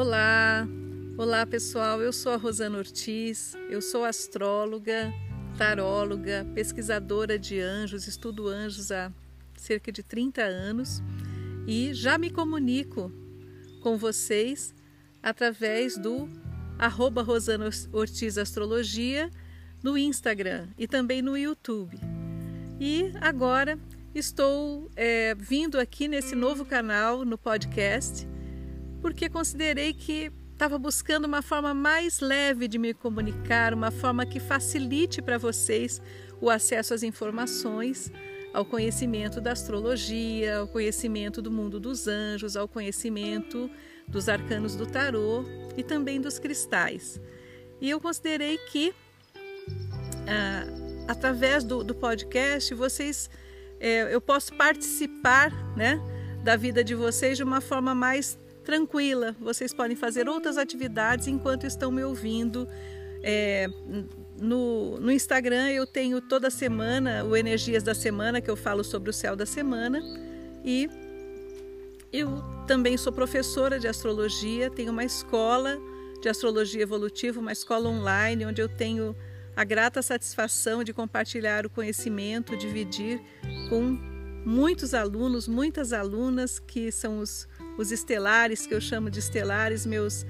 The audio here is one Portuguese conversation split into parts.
Olá, olá pessoal, eu sou a Rosana Ortiz, eu sou astróloga, taróloga, pesquisadora de anjos, estudo anjos há cerca de 30 anos e já me comunico com vocês através do arroba Rosana Ortiz Astrologia no Instagram e também no YouTube. E agora estou é, vindo aqui nesse novo canal no podcast porque considerei que estava buscando uma forma mais leve de me comunicar, uma forma que facilite para vocês o acesso às informações, ao conhecimento da astrologia, ao conhecimento do mundo dos anjos, ao conhecimento dos arcanos do tarô e também dos cristais. E eu considerei que, ah, através do, do, podcast, vocês, é, eu posso participar, né, da vida de vocês de uma forma mais tranquila. Vocês podem fazer outras atividades enquanto estão me ouvindo. É, no, no Instagram eu tenho toda semana o Energias da Semana, que eu falo sobre o céu da semana. E eu também sou professora de astrologia, tenho uma escola de astrologia evolutiva, uma escola online, onde eu tenho a grata satisfação de compartilhar o conhecimento, dividir com muitos alunos, muitas alunas que são os os estelares, que eu chamo de estelares, meus,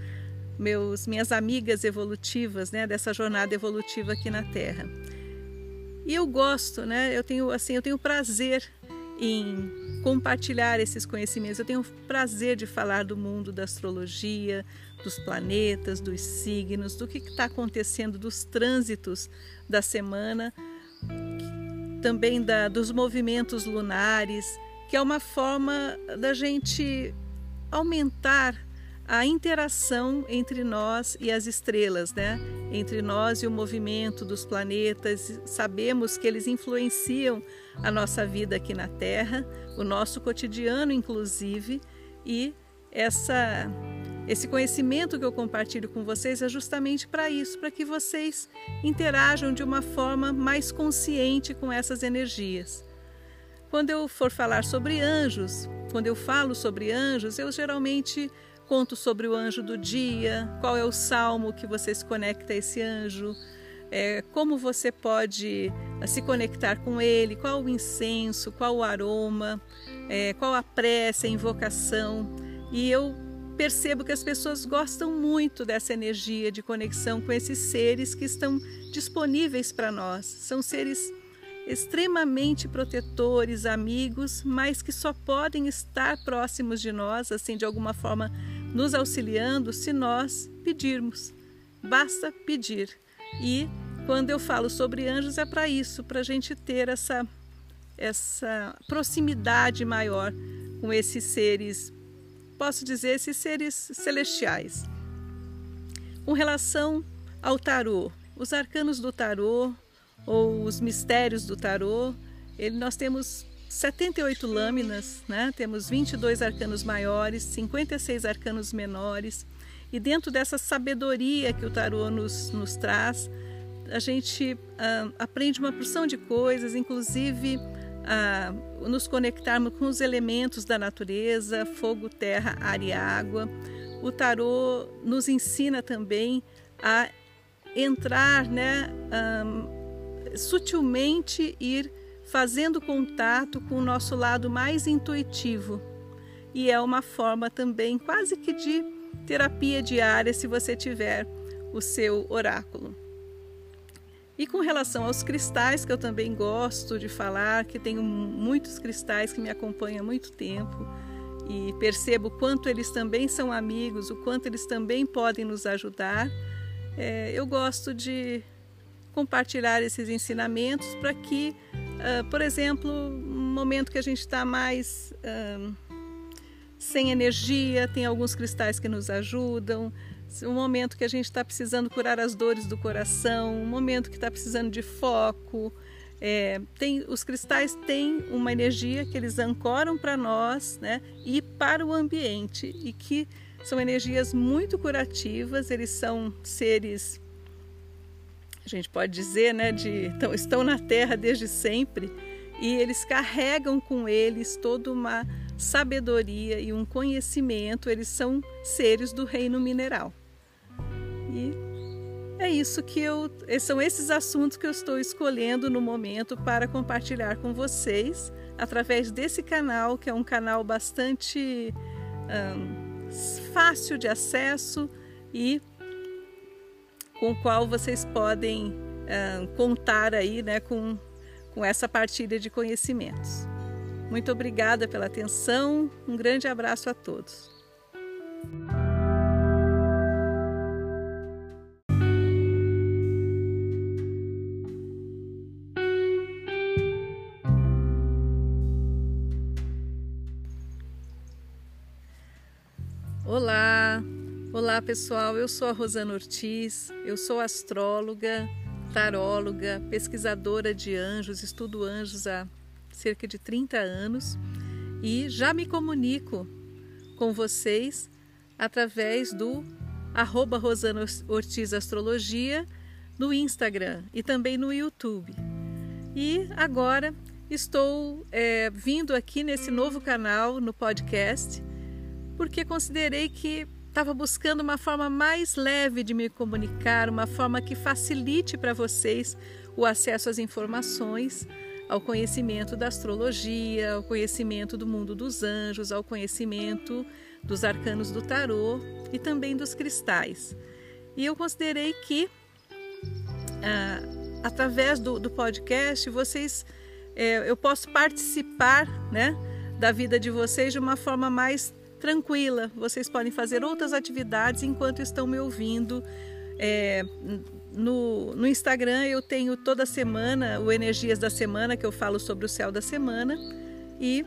meus, minhas amigas evolutivas, né, dessa jornada evolutiva aqui na Terra. E eu gosto, né, eu tenho assim, eu tenho prazer em compartilhar esses conhecimentos. Eu tenho prazer de falar do mundo da astrologia, dos planetas, dos signos, do que está acontecendo, dos trânsitos da semana, também da, dos movimentos lunares, que é uma forma da gente aumentar a interação entre nós e as estrelas, né? Entre nós e o movimento dos planetas. Sabemos que eles influenciam a nossa vida aqui na Terra, o nosso cotidiano, inclusive, e essa esse conhecimento que eu compartilho com vocês é justamente para isso, para que vocês interajam de uma forma mais consciente com essas energias. Quando eu for falar sobre anjos, quando eu falo sobre anjos, eu geralmente conto sobre o anjo do dia, qual é o salmo que você se conecta a esse anjo, é, como você pode eh, se conectar com ele, qual o incenso, qual o aroma, é, qual a prece, a invocação. E eu percebo que as pessoas gostam muito dessa energia de conexão com esses seres que estão disponíveis para nós. São seres extremamente protetores, amigos, mas que só podem estar próximos de nós, assim, de alguma forma nos auxiliando, se nós pedirmos. Basta pedir. E quando eu falo sobre anjos, é para isso, para a gente ter essa, essa proximidade maior com esses seres, posso dizer, esses seres celestiais. Com relação ao tarô, os arcanos do tarô ou os mistérios do tarô, ele, nós temos 78 lâminas, né? temos 22 arcanos maiores, 56 arcanos menores, e dentro dessa sabedoria que o tarô nos, nos traz, a gente ah, aprende uma porção de coisas, inclusive a nos conectarmos com os elementos da natureza, fogo, terra, ar e água. O tarô nos ensina também a entrar, né, um, sutilmente ir fazendo contato com o nosso lado mais intuitivo. E é uma forma também quase que de terapia diária se você tiver o seu oráculo. E com relação aos cristais, que eu também gosto de falar, que tenho muitos cristais que me acompanham há muito tempo e percebo quanto eles também são amigos, o quanto eles também podem nos ajudar. É, eu gosto de compartilhar esses ensinamentos para que, uh, por exemplo, um momento que a gente está mais uh, sem energia, tem alguns cristais que nos ajudam. Um momento que a gente está precisando curar as dores do coração, um momento que está precisando de foco. É, tem, os cristais têm uma energia que eles ancoram para nós né, e para o ambiente, e que são energias muito curativas, eles são seres a gente pode dizer, né, de então, estão na Terra desde sempre e eles carregam com eles toda uma sabedoria e um conhecimento, eles são seres do reino mineral. E é isso que eu, são esses assuntos que eu estou escolhendo no momento para compartilhar com vocês através desse canal, que é um canal bastante fácil de acesso e com o qual vocês podem contar aí, né, com, com essa partilha de conhecimentos. Muito obrigada pela atenção, um grande abraço a todos. Olá pessoal, eu sou a Rosana Ortiz, eu sou astróloga, taróloga, pesquisadora de anjos, estudo anjos há cerca de 30 anos. E já me comunico com vocês através do arroba Rosana Ortiz Astrologia no Instagram e também no YouTube. E agora estou é, vindo aqui nesse novo canal, no podcast, porque considerei que estava buscando uma forma mais leve de me comunicar, uma forma que facilite para vocês o acesso às informações ao conhecimento da astrologia, ao conhecimento do mundo dos anjos, ao conhecimento dos arcanos do tarô e também dos cristais. E eu considerei que, ah, através do, do, podcast, vocês, é, eu posso participar né, da vida de vocês de uma forma mais tranquila. Vocês podem fazer outras atividades enquanto estão me ouvindo. É, no, no Instagram eu tenho toda semana o Energias da Semana, que eu falo sobre o céu da semana. E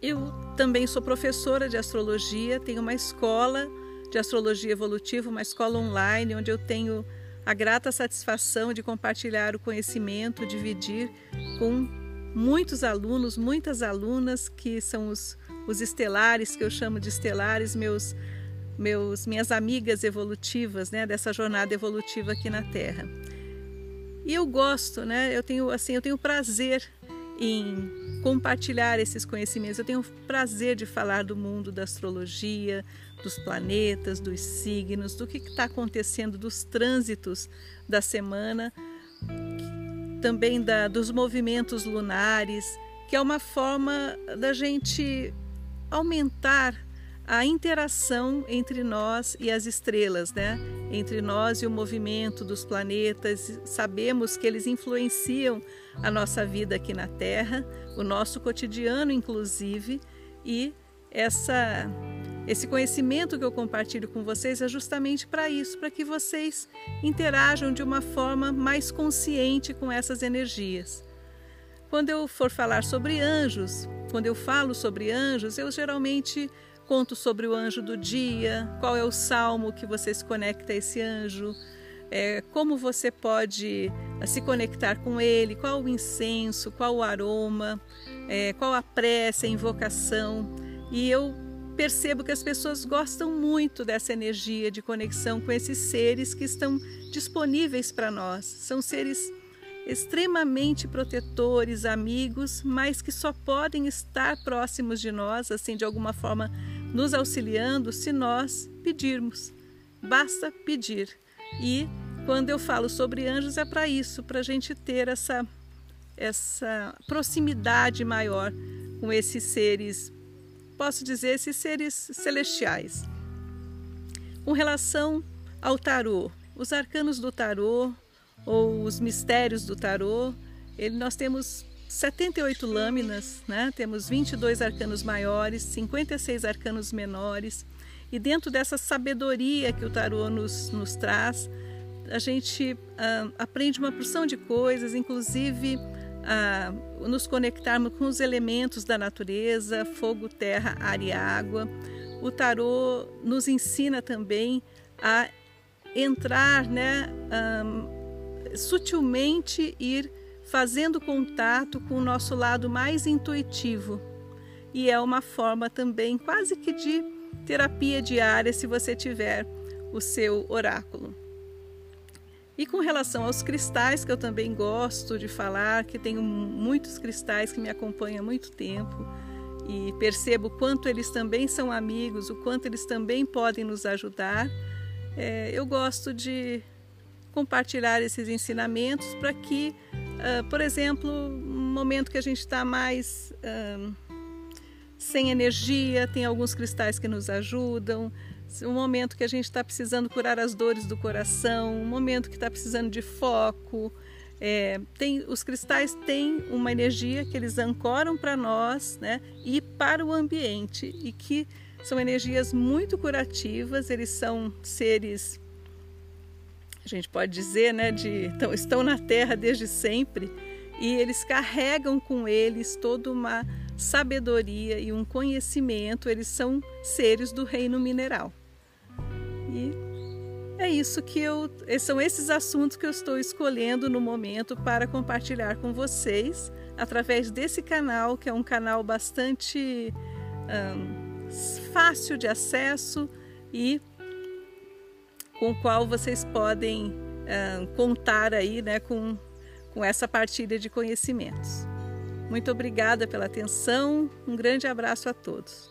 eu também sou professora de astrologia, tenho uma escola de astrologia evolutiva, uma escola online, onde eu tenho a grata satisfação de compartilhar o conhecimento, dividir com muitos alunos, muitas alunas que são os, os estelares, que eu chamo de estelares, meus meus, minhas amigas evolutivas, né, dessa jornada evolutiva aqui na Terra. E eu gosto, né? Eu tenho assim, eu tenho prazer em compartilhar esses conhecimentos. Eu tenho prazer de falar do mundo da astrologia, dos planetas, dos signos, do que está acontecendo, dos trânsitos da semana, também da, dos movimentos lunares, que é uma forma da gente aumentar a interação entre nós e as estrelas, né? Entre nós e o movimento dos planetas. Sabemos que eles influenciam a nossa vida aqui na Terra, o nosso cotidiano, inclusive, e essa esse conhecimento que eu compartilho com vocês é justamente para isso, para que vocês interajam de uma forma mais consciente com essas energias. Quando eu for falar sobre anjos, quando eu falo sobre anjos, eu geralmente Conto sobre o anjo do dia, qual é o salmo que você se conecta a esse anjo, é, como você pode eh, se conectar com ele, qual o incenso, qual o aroma, é, qual a prece, a invocação. E eu percebo que as pessoas gostam muito dessa energia de conexão com esses seres que estão disponíveis para nós. São seres extremamente protetores, amigos, mas que só podem estar próximos de nós, assim, de alguma forma nos auxiliando se nós pedirmos. Basta pedir. E quando eu falo sobre anjos é para isso, para a gente ter essa, essa proximidade maior com esses seres, posso dizer, esses seres celestiais. Com relação ao tarô, os arcanos do tarô ou os mistérios do tarô, ele, nós temos 78 lâminas, né? temos 22 arcanos maiores, 56 arcanos menores, e dentro dessa sabedoria que o tarô nos, nos traz, a gente ah, aprende uma porção de coisas, inclusive a nos conectarmos com os elementos da natureza, fogo, terra, ar e água. O tarô nos ensina também a entrar, né, um, sutilmente ir fazendo contato com o nosso lado mais intuitivo. E é uma forma também quase que de terapia diária se você tiver o seu oráculo. E com relação aos cristais, que eu também gosto de falar, que tenho muitos cristais que me acompanham há muito tempo, e percebo o quanto eles também são amigos, o quanto eles também podem nos ajudar. É, eu gosto de compartilhar esses ensinamentos para que, uh, por exemplo, um momento que a gente está mais uh, sem energia, tem alguns cristais que nos ajudam. Um momento que a gente está precisando curar as dores do coração, um momento que está precisando de foco, é, tem, os cristais têm uma energia que eles ancoram para nós né, e para o ambiente, e que são energias muito curativas, eles são seres, a gente pode dizer, né, de, estão na Terra desde sempre, e eles carregam com eles toda uma sabedoria e um conhecimento, eles são seres do reino mineral. E é isso que eu. São esses assuntos que eu estou escolhendo no momento para compartilhar com vocês através desse canal, que é um canal bastante um, fácil de acesso e com o qual vocês podem um, contar aí né, com, com essa partilha de conhecimentos. Muito obrigada pela atenção, um grande abraço a todos.